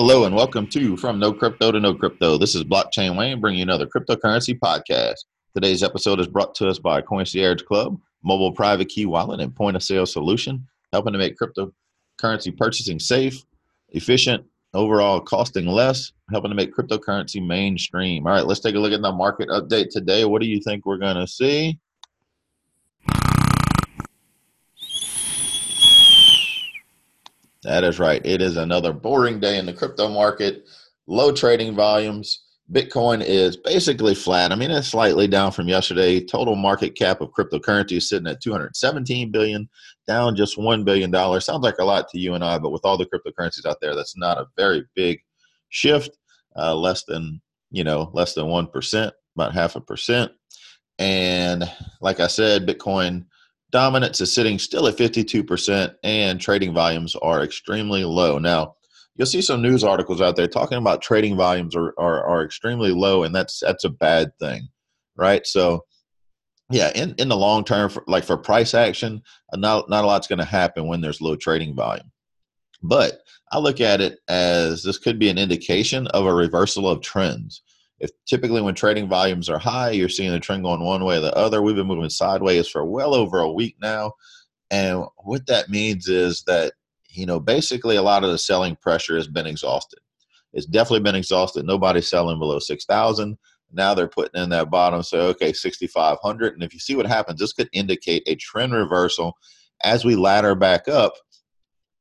Hello and welcome to From No Crypto to Know Crypto. This is Blockchain Wayne bringing you another cryptocurrency podcast. Today's episode is brought to us by Concierge Club, mobile private key wallet and point of sale solution, helping to make cryptocurrency purchasing safe, efficient, overall costing less, helping to make cryptocurrency mainstream. All right, let's take a look at the market update today. What do you think we're going to see? That is right. It is another boring day in the crypto market. Low trading volumes. Bitcoin is basically flat. I mean, it's slightly down from yesterday. Total market cap of cryptocurrency is sitting at 217 billion, down just one billion dollars. Sounds like a lot to you and I, but with all the cryptocurrencies out there, that's not a very big shift. Uh, less than you know, less than one percent, about half a percent. And like I said, Bitcoin Dominance is sitting still at 52%, and trading volumes are extremely low. Now, you'll see some news articles out there talking about trading volumes are, are, are extremely low, and that's that's a bad thing, right? So, yeah, in, in the long term, for, like for price action, uh, not, not a lot's going to happen when there's low trading volume. But I look at it as this could be an indication of a reversal of trends if typically when trading volumes are high, you're seeing the trend going one way or the other. We've been moving sideways for well over a week now. And what that means is that, you know, basically a lot of the selling pressure has been exhausted. It's definitely been exhausted. Nobody's selling below 6,000. Now they're putting in that bottom. So, okay, 6,500. And if you see what happens, this could indicate a trend reversal as we ladder back up.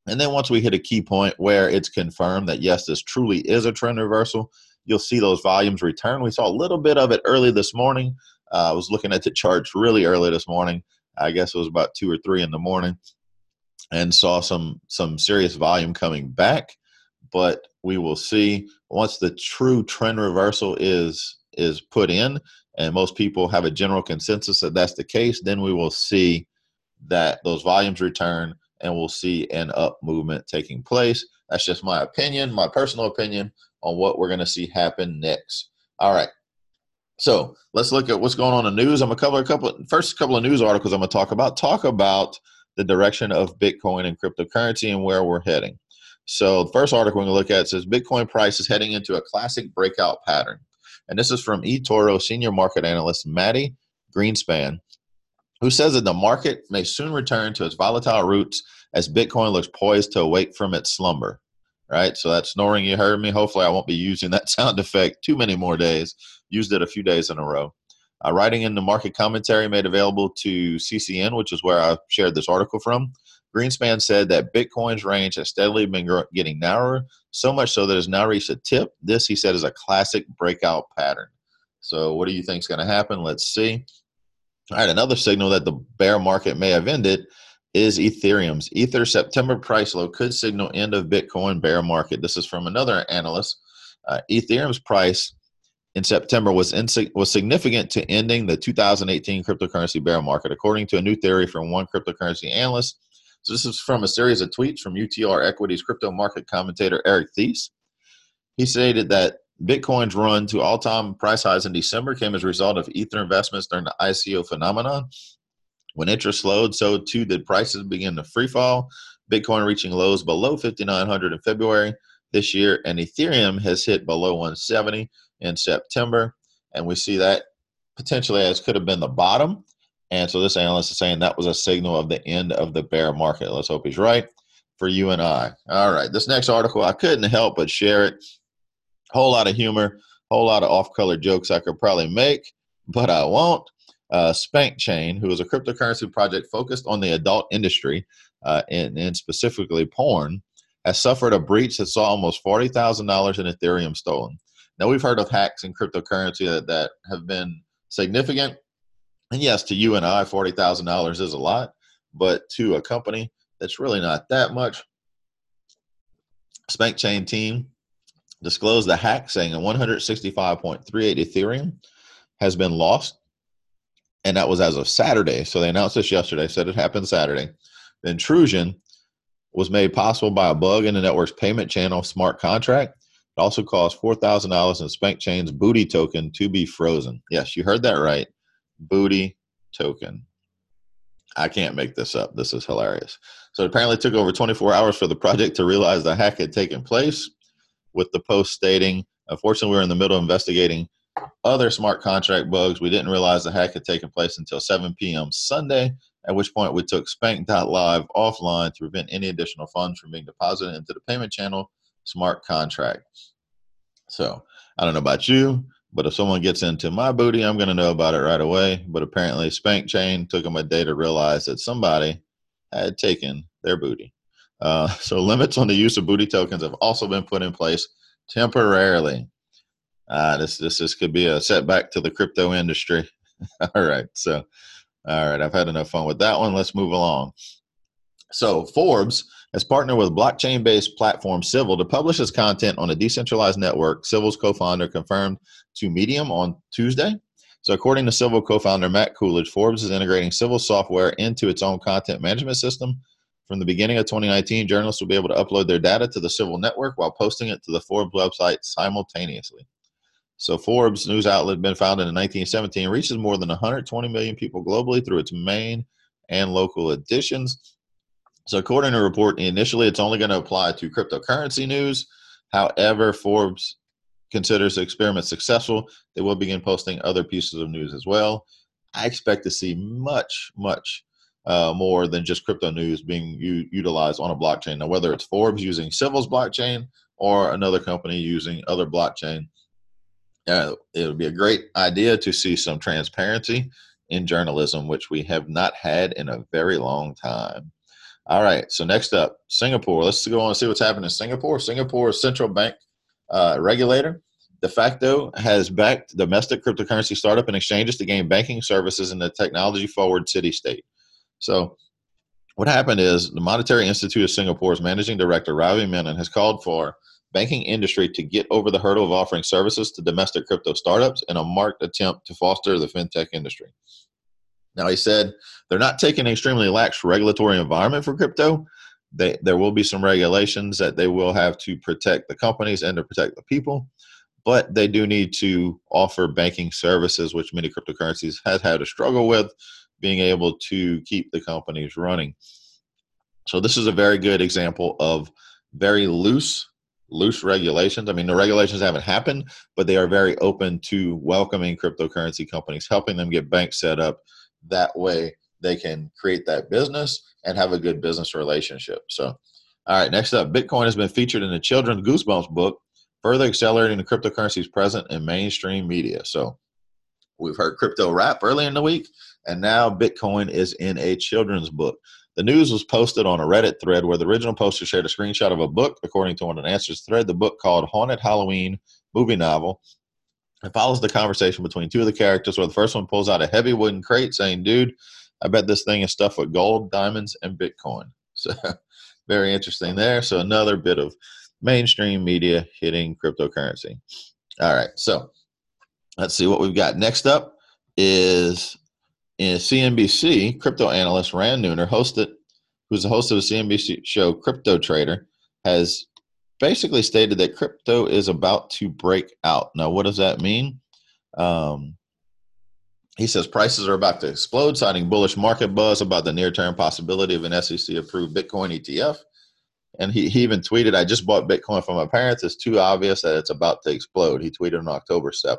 And then once we hit a key point where it's confirmed that, yes, this truly is a trend reversal, you'll see those volumes return. We saw a little bit of it early this morning. Uh, I was looking at the charts really early this morning. I guess it was about two or three in the morning, and saw some some serious volume coming back. But we will see once the true trend reversal is is put in, and most people have a general consensus that that's the case. Then we will see that those volumes return, and we'll see an up movement taking place. That's just my opinion, my personal opinion on what we're going to see happen next. All right. So let's look at what's going on in the news. I'm going to cover a couple, first couple of news articles I'm going to talk about. Talk about the direction of Bitcoin and cryptocurrency and where we're heading. So the first article we're going to look at says Bitcoin price is heading into a classic breakout pattern. And this is from eToro senior market analyst Mati Greenspan, who says that the market may soon return to its volatile roots as Bitcoin looks poised to awake from its slumber right? So that snoring you heard me. Hopefully, I won't be using that sound effect too many more days. Used it a few days in a row. Uh, writing in the market commentary made available to CCN, which is where I shared this article from. Greenspan said that Bitcoin's range has steadily been getting narrower, so much so that it's now reached a tip. This, he said, is a classic breakout pattern. So, what do you think is going to happen? Let's see. All right, another signal that the bear market may have ended is Ethereum's. Ether September price low could signal end of Bitcoin bear market. This is from another analyst. Uh, Ethereum's price in September was was significant to ending the 2018 cryptocurrency bear market, according to a new theory from one cryptocurrency analyst. So this is from a series of tweets from UTR Equities crypto market commentator Eric Thies. He stated that Bitcoin's run to all-time price highs in December came as a result of Ether investments during the ICO phenomenon when interest slowed, so too did prices begin to free fall. Bitcoin reaching lows below 5,900 in February this year, and Ethereum has hit below 170 in September. And we see that potentially as could have been the bottom. And so this analyst is saying that was a signal of the end of the bear market. Let's hope he's right for you and I. All right, this next article, I couldn't help but share it. Whole lot of humor, whole lot of off color jokes I could probably make, but I won't uh, SpankChain, who is a cryptocurrency project focused on the adult industry uh, and, and specifically porn, has suffered a breach that saw almost $40,000 in Ethereum stolen. Now, we've heard of hacks in cryptocurrency that, that have been significant. And yes, to you and I, $40,000 is a lot, but to a company, that's really not that much. SpankChain team disclosed the hack saying a 165.38 Ethereum has been lost and that was as of Saturday. So they announced this yesterday, said it happened Saturday. The intrusion was made possible by a bug in the network's payment channel smart contract. It also caused $4,000 in SpankChain's booty token to be frozen. Yes, you heard that right. Booty token. I can't make this up. This is hilarious. So it apparently took over 24 hours for the project to realize the hack had taken place. with the post stating, unfortunately, we were in the middle of investigating other smart contract bugs. We didn't realize the hack had taken place until 7 p.m. Sunday, at which point we took Spank.live offline to prevent any additional funds from being deposited into the payment channel smart contract. So I don't know about you, but if someone gets into my booty, I'm going to know about it right away. But apparently, SpankChain took them a day to realize that somebody had taken their booty. Uh, so limits on the use of booty tokens have also been put in place temporarily. Uh, this this this could be a setback to the crypto industry. all right, so all right, I've had enough fun with that one. Let's move along. So Forbes has partnered with blockchain-based platform Civil to publish its content on a decentralized network. Civil's co-founder confirmed to Medium on Tuesday. So, according to Civil co-founder Matt Coolidge, Forbes is integrating Civil software into its own content management system. From the beginning of 2019, journalists will be able to upload their data to the Civil network while posting it to the Forbes website simultaneously. So Forbes news outlet, been founded in 1917, reaches more than 120 million people globally through its main and local editions. So according to a report, initially it's only going to apply to cryptocurrency news. However, Forbes considers the experiment successful, they will begin posting other pieces of news as well. I expect to see much, much uh, more than just crypto news being u- utilized on a blockchain. Now, whether it's Forbes using Civil's blockchain or another company using other blockchain, uh, it would be a great idea to see some transparency in journalism, which we have not had in a very long time. All right, so next up, Singapore. Let's go on and see what's happening in Singapore. Singapore's central bank uh, regulator, de facto, has backed domestic cryptocurrency startup and exchanges to gain banking services in the technology forward city state. So, what happened is the Monetary Institute of Singapore's managing director, Ravi Menon, has called for banking industry to get over the hurdle of offering services to domestic crypto startups in a marked attempt to foster the fintech industry. Now, he said they're not taking an extremely lax regulatory environment for crypto. They, there will be some regulations that they will have to protect the companies and to protect the people, but they do need to offer banking services, which many cryptocurrencies has had a struggle with being able to keep the companies running. So this is a very good example of very loose loose regulations. I mean, the regulations haven't happened, but they are very open to welcoming cryptocurrency companies, helping them get banks set up. That way, they can create that business and have a good business relationship. So, all right, next up, Bitcoin has been featured in the Children's Goosebumps book, further accelerating the cryptocurrencies present in mainstream media. So, we've heard crypto rap early in the week, and now Bitcoin is in a children's book. The news was posted on a Reddit thread where the original poster shared a screenshot of a book, according to one of the answers thread. The book called Haunted Halloween movie novel. It follows the conversation between two of the characters, where the first one pulls out a heavy wooden crate, saying, "Dude, I bet this thing is stuffed with gold, diamonds, and Bitcoin." So, very interesting there. So, another bit of mainstream media hitting cryptocurrency. All right, so let's see what we've got. Next up is in CNBC, crypto analyst Ran Neuner, hosted, who's the host of the CNBC show Crypto Trader, has basically stated that crypto is about to break out. Now, what does that mean? Um, he says prices are about to explode, citing bullish market buzz about the near term possibility of an SEC approved Bitcoin ETF. And he, he even tweeted, I just bought Bitcoin from my parents. It's too obvious that it's about to explode. He tweeted on October 7th.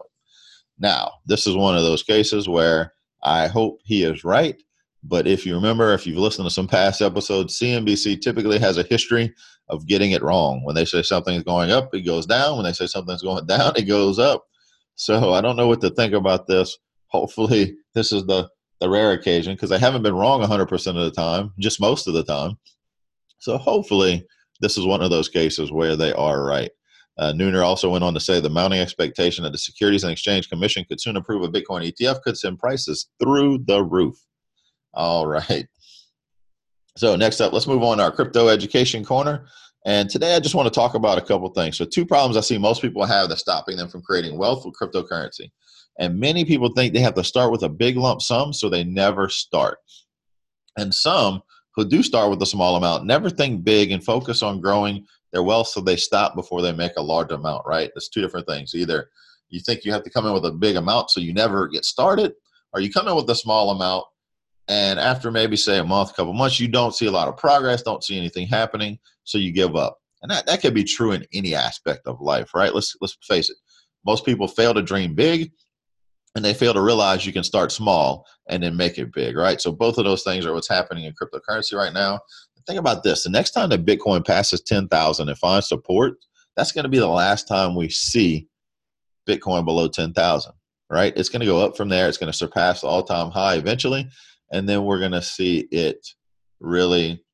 Now, this is one of those cases where I hope he is right. But if you remember, if you've listened to some past episodes, CNBC typically has a history of getting it wrong. When they say something's going up, it goes down. When they say something's going down, it goes up. So I don't know what to think about this. Hopefully, this is the, the rare occasion because they haven't been wrong 100% of the time, just most of the time. So hopefully, this is one of those cases where they are right. Uh, Neuner also went on to say the mounting expectation that the Securities and Exchange Commission could soon approve a Bitcoin ETF could send prices through the roof. All right. So next up, let's move on to our crypto education corner. And today I just want to talk about a couple things. So two problems I see most people have that's stopping them from creating wealth with cryptocurrency. And many people think they have to start with a big lump sum, so they never start. And some who do start with a small amount never think big and focus on growing their wealth so they stop before they make a large amount, right? That's two different things. Either you think you have to come in with a big amount so you never get started, or you come in with a small amount and after maybe say a month, couple months, you don't see a lot of progress, don't see anything happening, so you give up. And that, that could be true in any aspect of life, right? Let's let's face it. Most people fail to dream big and they fail to realize you can start small and then make it big, right? So both of those things are what's happening in cryptocurrency right now. Think about this: the next time that Bitcoin passes ten thousand and finds support, that's going to be the last time we see Bitcoin below ten thousand, right? It's going to go up from there. It's going to surpass the all-time high eventually, and then we're going to see it really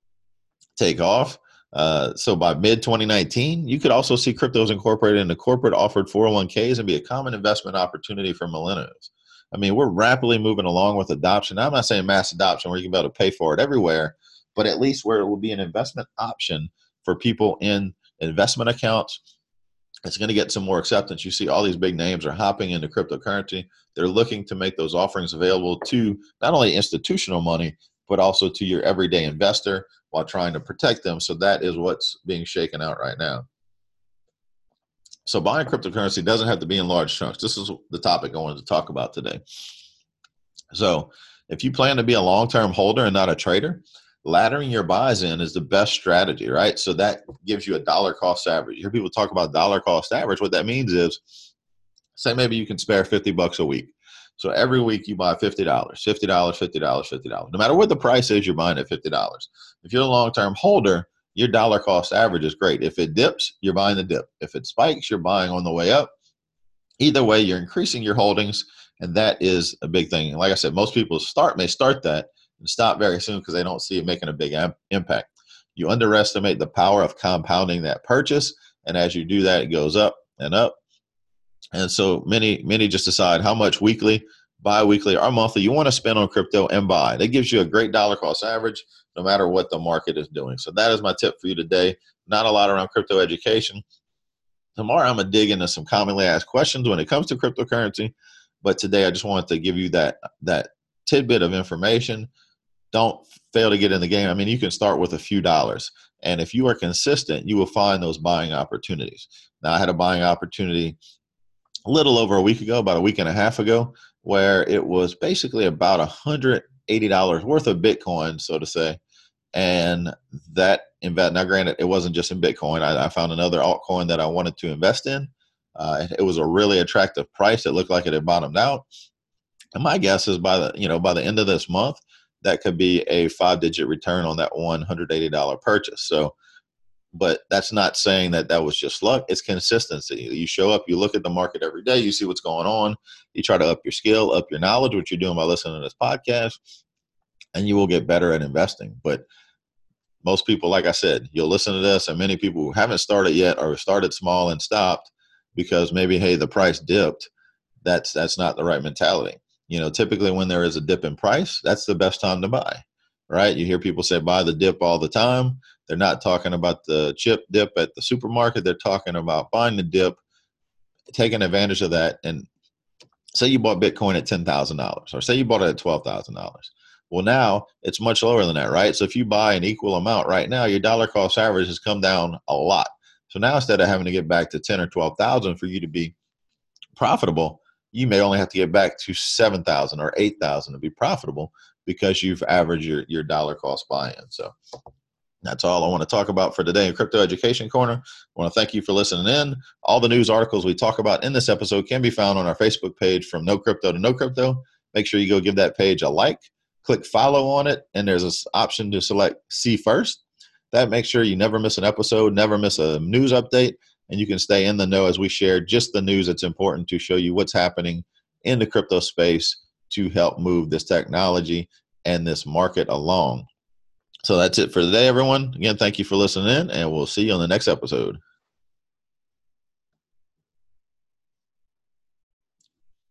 take off. Uh, so by mid 2019, you could also see cryptos incorporated into corporate offered 401ks and be a common investment opportunity for millennials. I mean, we're rapidly moving along with adoption. I'm not saying mass adoption where you can be able to pay for it everywhere, but at least where it will be an investment option for people in investment accounts. It's going to get some more acceptance. You see, all these big names are hopping into cryptocurrency. They're looking to make those offerings available to not only institutional money, but also to your everyday investor while trying to protect them. So that is what's being shaken out right now. So buying cryptocurrency doesn't have to be in large chunks. This is the topic I wanted to talk about today. So if you plan to be a long-term holder and not a trader, laddering your buys in is the best strategy, right? So that gives you a dollar cost average. You hear people talk about dollar cost average. What that means is, say maybe you can spare 50 bucks a week. So every week you buy $50, $50, $50, $50. No matter what the price is, you're buying at $50. If you're a long term holder, your dollar cost average is great. If it dips, you're buying the dip. If it spikes, you're buying on the way up. Either way, you're increasing your holdings, and that is a big thing. Like I said, most people start may start that and stop very soon because they don't see it making a big impact. You underestimate the power of compounding that purchase, and as you do that, it goes up and up and so many, many just decide how much weekly, bi-weekly, or monthly you want to spend on crypto and buy. That gives you a great dollar cost average no matter what the market is doing. So that is my tip for you today. Not a lot around crypto education. Tomorrow I'm gonna dig into some commonly asked questions when it comes to cryptocurrency. But today I just wanted to give you that that tidbit of information. Don't fail to get in the game. I mean, you can start with a few dollars. And if you are consistent, you will find those buying opportunities. Now, I had a buying opportunity a little over a week ago, about a week and a half ago, where it was basically about $180 worth of Bitcoin, so to say. And that invest now, granted, it wasn't just in Bitcoin. I, I found another altcoin that I wanted to invest in. Uh, it, was a really attractive price. It looked like it had bottomed out. And my guess is by the you know by the end of this month, that could be a five digit return on that $180 purchase. So but that's not saying that that was just luck. It's consistency. You show up you look at the market every day you see what's going on you try to up your skill up your knowledge what you're doing by listening to this podcast and you will get better at investing. But most people like i said you'll listen to this and many people who haven't started yet or started small and stopped because maybe hey the price dipped that's that's not the right mentality you know typically when there is a dip in price that's the best time to buy right you hear people say buy the dip all the time they're not talking about the chip dip at the supermarket. They're talking about buying the dip, taking advantage of that. And say you bought Bitcoin at $10,000 or say you bought it at $12,000. Well, now it's much lower than that, right? So if you buy an equal amount right now, your dollar cost average has come down a lot. So now instead of having to get back to 10 or 12,000 for you to be profitable, you may only have to get back to 7,000 or 8,000 to be profitable because you've averaged your, your dollar cost buy-in. So that's all I want to talk about for today in Crypto Education Corner. I want to thank you for listening in. All the news articles we talk about in this episode can be found on our Facebook page from No Crypto to Know Crypto. Make sure you go give that page a like, click follow on it, and there's an option to select see first. That makes sure you never miss an episode, never miss a news update, and you can stay in the know as we share just the news that's important to show you what's happening in the crypto space to help move this technology and this market along. So that's it for today, everyone. Again, thank you for listening in, and we'll see you on the next episode.